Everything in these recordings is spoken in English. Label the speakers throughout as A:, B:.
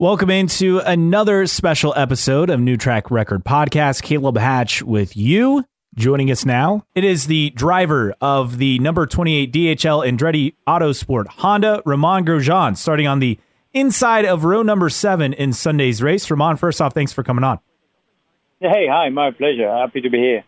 A: Welcome into another special episode of New Track Record Podcast. Caleb Hatch with you. Joining us now, it is the driver of the number 28 DHL Andretti Autosport Honda, Romain Grosjean, starting on the inside of row number seven in Sunday's race. Romain, first off, thanks for coming on.
B: Hey, hi, my pleasure. Happy to be here.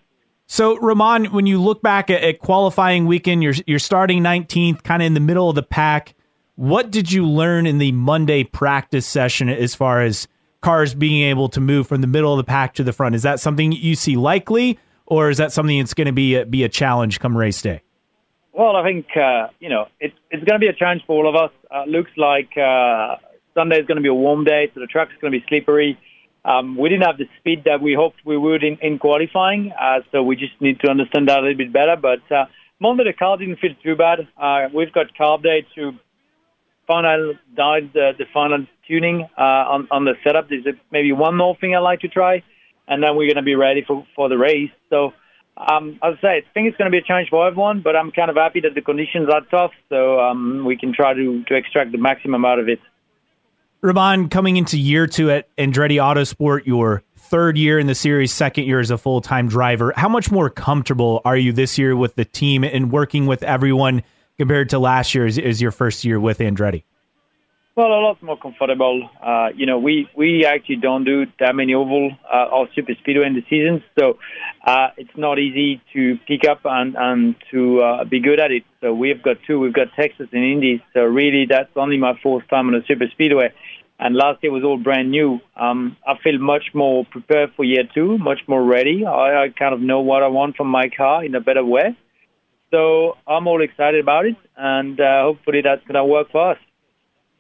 A: So, Romain, when you look back at, at qualifying weekend, you're you're starting 19th, kind of in the middle of the pack. What did you learn in the Monday practice session as far as cars being able to move from the middle of the pack to the front? Is that something you see likely, or is that something that's going to be a, be a challenge come race day?
B: Well, I think uh, you know it, it's going to be a challenge for all of us. Uh, looks like uh, Sunday is going to be a warm day, so the track's going to be slippery. Um, we didn't have the speed that we hoped we would in, in qualifying, uh, so we just need to understand that a little bit better. But uh, Monday the car didn't feel too bad. Uh, we've got carb day to final died the, the final tuning uh, on on the setup. There's maybe one more thing I'd like to try, and then we're going to be ready for for the race. So. Um, as I say, I think it's going to be a challenge for everyone, but I'm kind of happy that the conditions are tough, so um, we can try to, to extract the maximum out of it.
A: Romain, coming into year two at Andretti Autosport, your third year in the series, second year as a full time driver. How much more comfortable are you this year with the team and working with everyone compared to last year as, as your first year with Andretti?
B: Well, a lot more comfortable. Uh, you know, we, we actually don't do that many oval uh, or super speedway in the season, so uh, it's not easy to pick up and, and to uh, be good at it. So we've got two. We've got Texas and Indy. So really, that's only my fourth time on a super speedway. And last year was all brand new. Um, I feel much more prepared for year two, much more ready. I, I kind of know what I want from my car in a better way. So I'm all excited about it, and uh, hopefully that's going to work for us.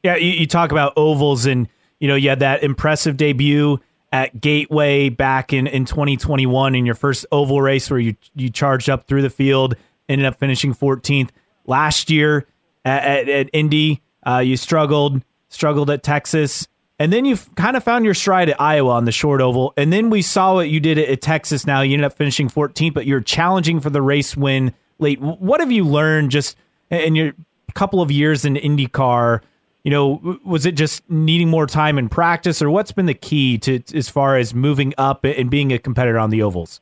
A: Yeah, you, you, talk about ovals, and you know you had that impressive debut at Gateway back in, in 2021 in your first oval race where you you charged up through the field, ended up finishing 14th. Last year at, at, at Indy, uh, you struggled, struggled at Texas, and then you kind of found your stride at Iowa on the short oval. And then we saw what you did at, at Texas. Now you ended up finishing 14th, but you're challenging for the race win late. What have you learned just in your couple of years in IndyCar? You know, was it just needing more time in practice, or what's been the key to as far as moving up and being a competitor on the ovals?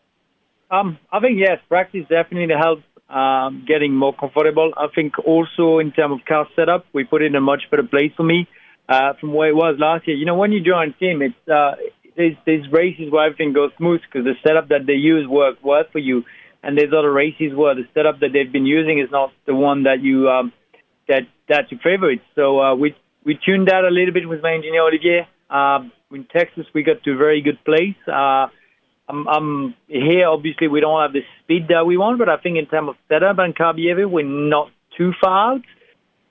B: Um, I think yes, practice definitely helps um, getting more comfortable. I think also in terms of car setup, we put it in a much better place for me uh, from where it was last year. You know, when you join a team, it's uh, there's, races where everything goes smooth because the setup that they use works well for you and there's other races where the setup that they've been using is not the one that you um, that that's your favorite. So uh, we we tuned that a little bit with my engineer Olivier. Uh, in Texas, we got to a very good place. Uh, I'm, I'm here. Obviously, we don't have the speed that we want, but I think in terms of setup and car behavior, we're not too far out.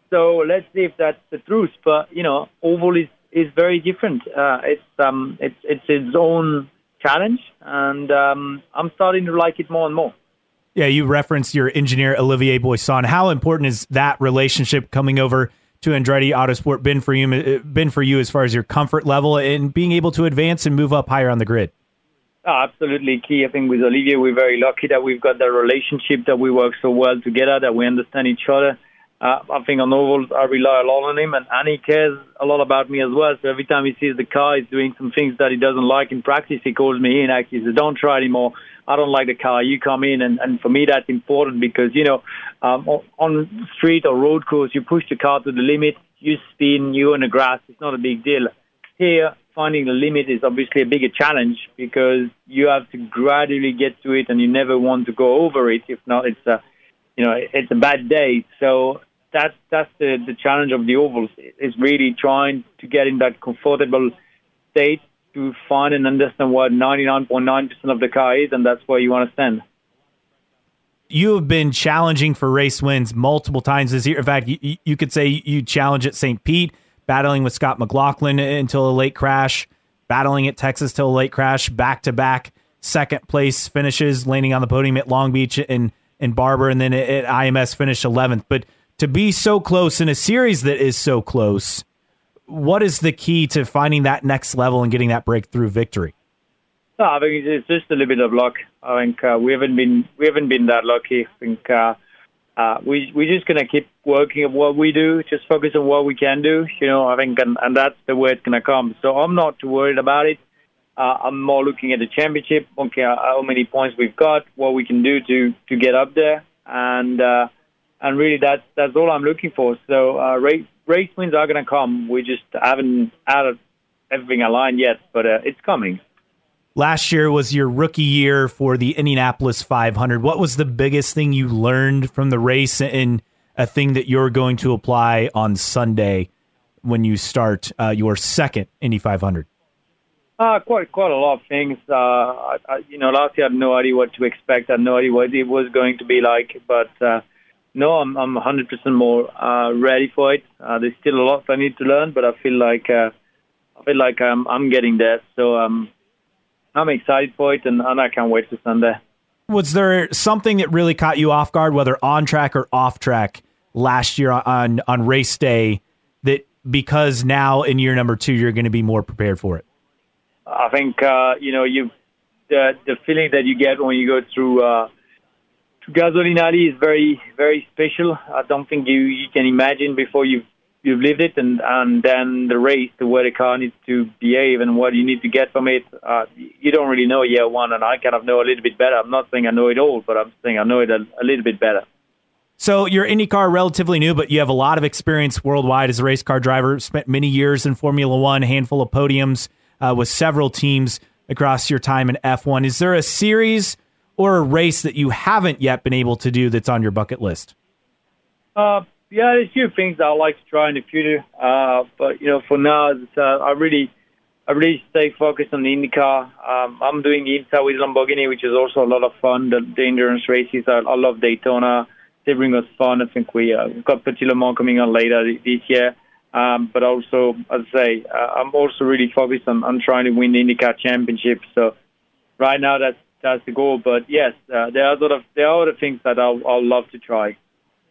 B: So let's see if that's the truth. But you know, oval is is very different. Uh, it's um, it's it's its own challenge, and um, I'm starting to like it more and more.
A: Yeah, you referenced your engineer Olivier Boisson. How important is that relationship coming over to Andretti Autosport been for you? Uh, been for you as far as your comfort level and being able to advance and move up higher on the grid?
B: Oh, absolutely key. I think with Olivier, we're very lucky that we've got that relationship that we work so well together, that we understand each other. Uh, I think on ovals, I rely a lot on him, and, and he cares a lot about me as well. So every time he sees the car, he's doing some things that he doesn't like in practice. He calls me in. Actually, says, "Don't try anymore. I don't like the car. You come in." And, and for me, that's important because you know, um, on street or road course, you push the car to the limit. You spin. You on the grass. It's not a big deal. Here, finding the limit is obviously a bigger challenge because you have to gradually get to it, and you never want to go over it. If not, it's a you know, it's a bad day. So that's that's the, the challenge of the ovals is really trying to get in that comfortable state to find and understand what 99.9% of the car is, and that's where you want to stand.
A: You have been challenging for race wins multiple times this year. In fact, you, you could say you challenge at St. Pete, battling with Scott McLaughlin until a late crash, battling at Texas till a late crash, back to back second place finishes, landing on the podium at Long Beach and, and Barber, and then at IMS finished 11th. But to be so close in a series that is so close, what is the key to finding that next level and getting that breakthrough victory?
B: No, I think it's just a little bit of luck. I think uh, we haven't been we haven't been that lucky. I think uh, uh, we we're just gonna keep working at what we do, just focus on what we can do. You know, I think, and, and that's the way it's gonna come. So I'm not too worried about it. Uh, I'm more looking at the championship. Okay, how many points we've got, what we can do to to get up there, and uh, and really that's that's all I'm looking for. So uh, race race wins are gonna come. We just haven't added everything aligned yet, but uh, it's coming.
A: Last year was your rookie year for the Indianapolis 500. What was the biggest thing you learned from the race and a thing that you're going to apply on Sunday when you start uh, your second Indy 500?
B: Uh, quite quite a lot of things. Uh, I, I, you know, last year I had no idea what to expect. I had no idea what it was going to be like. But uh, no, I'm I'm 100% more uh, ready for it. Uh, there's still a lot I need to learn, but I feel like uh, I feel like I'm I'm getting there. So um, I'm excited for it, and, and I can't wait for Sunday.
A: Was there something that really caught you off guard, whether on track or off track, last year on on race day, that because now in year number two you're going to be more prepared for it?
B: I think uh, you know you the the feeling that you get when you go through Alley is very very special. I don't think you you can imagine before you've you've lived it, and and then the race, the way the car needs to behave, and what you need to get from it. Uh, you don't really know year one, and I kind of know a little bit better. I'm not saying I know it all, but I'm saying I know it a, a little bit better.
A: So your IndyCar relatively new, but you have a lot of experience worldwide as a race car driver. Spent many years in Formula One, handful of podiums uh, with several teams across your time in F1. Is there a series or a race that you haven't yet been able to do that's on your bucket list?
B: Uh, yeah, there's a few things I would like to try in the future. Uh, but you know, for now, uh, I really, I really stay focused on the IndyCar. Um, I'm doing the IMSA with Lamborghini, which is also a lot of fun. The, the endurance races, I, I love Daytona. They bring us fun. I think we uh, we've got Petit Le Mans coming on later this year. Um, but also, as I say, uh, I'm also really focused on, on trying to win the IndyCar Championship. So right now, that's that's the goal. But yes, uh, there are sort of there are other things that I'll, I'll love to try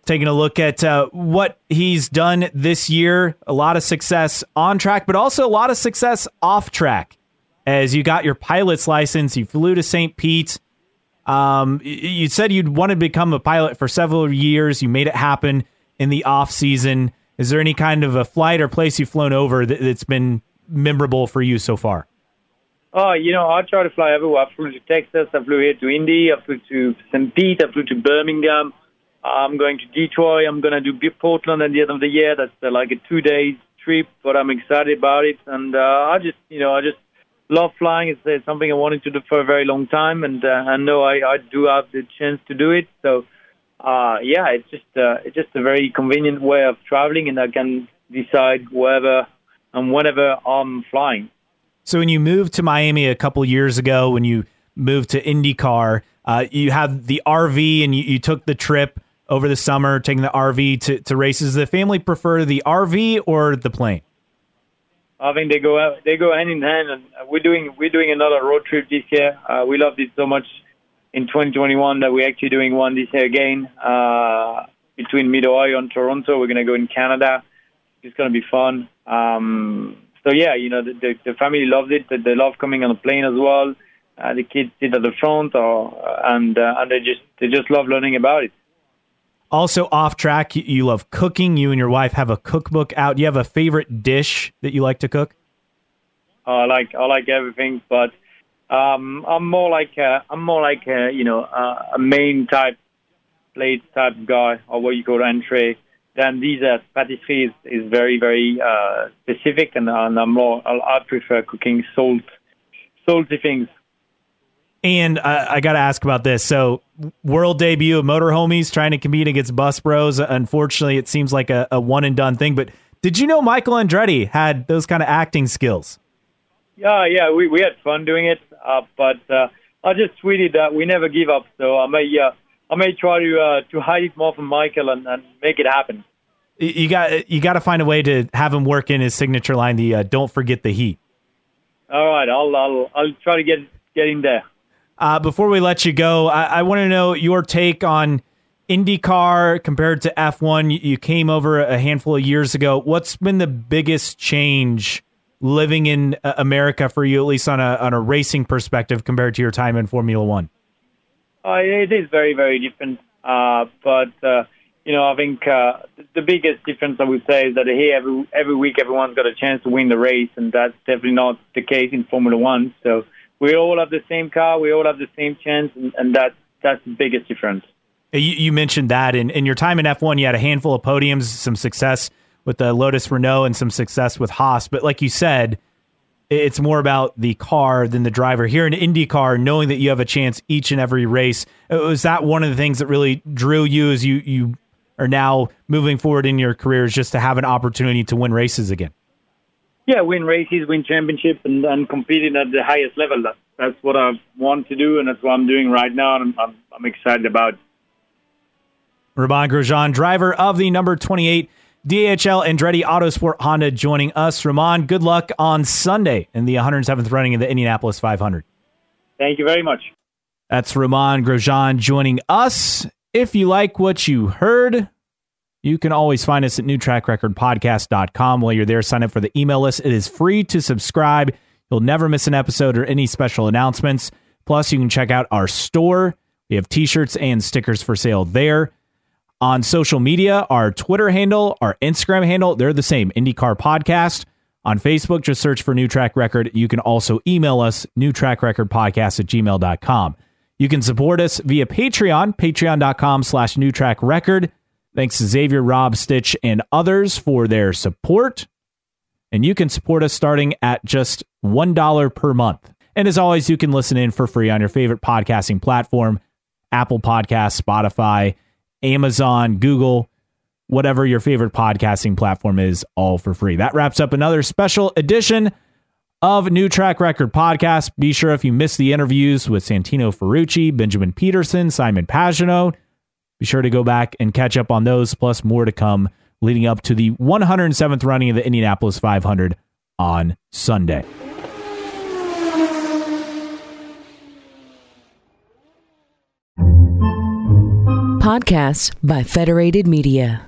A: taking a look at uh, what he's done this year. A lot of success on track, but also a lot of success off track. As you got your pilot's license, you flew to St. Pete. Um, you said you'd wanted to become a pilot for several years. You made it happen in the off season. Is there any kind of a flight or place you've flown over that's been memorable for you so far?
B: Oh, you know, I try to fly everywhere. I flew to Texas. I flew here to Indy. I flew to St. Pete. I flew to Birmingham. I'm going to Detroit. I'm going to do Portland at the end of the year. That's uh, like a two days trip, but I'm excited about it. And uh, I just, you know, I just love flying. It's, it's something I wanted to do for a very long time, and uh, I know I, I do have the chance to do it. So, uh, yeah, it's just uh, it's just a very convenient way of traveling, and I can decide wherever and whenever I'm flying.
A: So, when you moved to Miami a couple years ago, when you moved to IndyCar, uh, you had the RV and you, you took the trip over the summer, taking the RV to, to races. the family prefer the RV or the plane?
B: I think they go they go hand in hand, and we're doing we're doing another road trip this year. Uh, we loved it so much in 2021 that we're actually doing one this year again uh, between Mid Ohio and Toronto. We're going to go in Canada. It's going to be fun. Um, so yeah, you know the, the, the family loves it. They love coming on the plane as well. Uh, the kids sit at the front, or, and uh, and they just they just love learning about it.
A: Also, off track, you love cooking. You and your wife have a cookbook out. You have a favorite dish that you like to cook?
B: Oh, I like I like everything, but um, I'm more like a, I'm more like a, you know a, a main type plate type guy, or what you call entree. Then these are patisserie is, very very uh, specific, and, and I'm more I, I prefer cooking salt salty things.
A: And uh, I got to ask about this. So, world debut of Motorhomies trying to compete against Bus Bros. Unfortunately, it seems like a, a one and done thing. But did you know Michael Andretti had those kind of acting skills?
B: Yeah, yeah, we, we had fun doing it. Uh, but uh, I just tweeted that we never give up. So I may uh, I may try to uh, to hide it more from Michael and, and make it happen.
A: You got you got to find a way to have him work in his signature line. The uh, "Don't forget the heat."
B: All right, I'll I'll I'll try to get get in there.
A: Uh, before we let you go, I, I want to know your take on IndyCar compared to F1. You, you came over a handful of years ago. What's been the biggest change living in uh, America for you, at least on a on a racing perspective, compared to your time in Formula One?
B: Uh, it is very very different. Uh, but uh, you know, I think uh, the biggest difference I would say is that here every every week everyone's got a chance to win the race, and that's definitely not the case in Formula One. So we all have the same car, we all have the same chance, and, and that that's the biggest difference.
A: Uh, you, you mentioned that in, in your time in F1, you had a handful of podiums, some success with the Lotus Renault, and some success with Haas. But like you said, it's more about the car than the driver. Here in IndyCar, knowing that you have a chance each and every race, uh, was that one of the things that really drew you as you you are now moving forward in your career is just to have an opportunity to win races again?
B: Yeah, win races, win championships, and, and competing at the highest level. That, that's what I want to do, and that's what I'm doing right now, and I'm, I'm excited about.
A: Romain Grosjean, driver of the number 28 DHL Andretti Autosport Honda, joining us. Romain, good luck on Sunday in the 107th running of the Indianapolis 500.
B: Thank you very much.
A: That's Romain Grosjean joining us. If you like what you heard, you can always find us at newtrackrecordpodcast.com. While you're there, sign up for the email list. It is free to subscribe. You'll never miss an episode or any special announcements. Plus, you can check out our store. We have t shirts and stickers for sale there. On social media, our Twitter handle, our Instagram handle, they're the same IndyCar Podcast. On Facebook, just search for New Track Record. You can also email us, newtrackrecordpodcast at gmail.com. You can support us via Patreon, patreon.com slash new track record. Thanks to Xavier, Rob, Stitch, and others for their support. And you can support us starting at just $1 per month. And as always, you can listen in for free on your favorite podcasting platform Apple Podcasts, Spotify, Amazon, Google, whatever your favorite podcasting platform is, all for free. That wraps up another special edition of New Track Record Podcast. Be sure if you missed the interviews with Santino Ferrucci, Benjamin Pedersen, Simon Pagenaud, be sure to go back and catch up on those, plus more to come leading up to the 107th running of the Indianapolis 500 on Sunday.
C: Podcasts by Federated Media.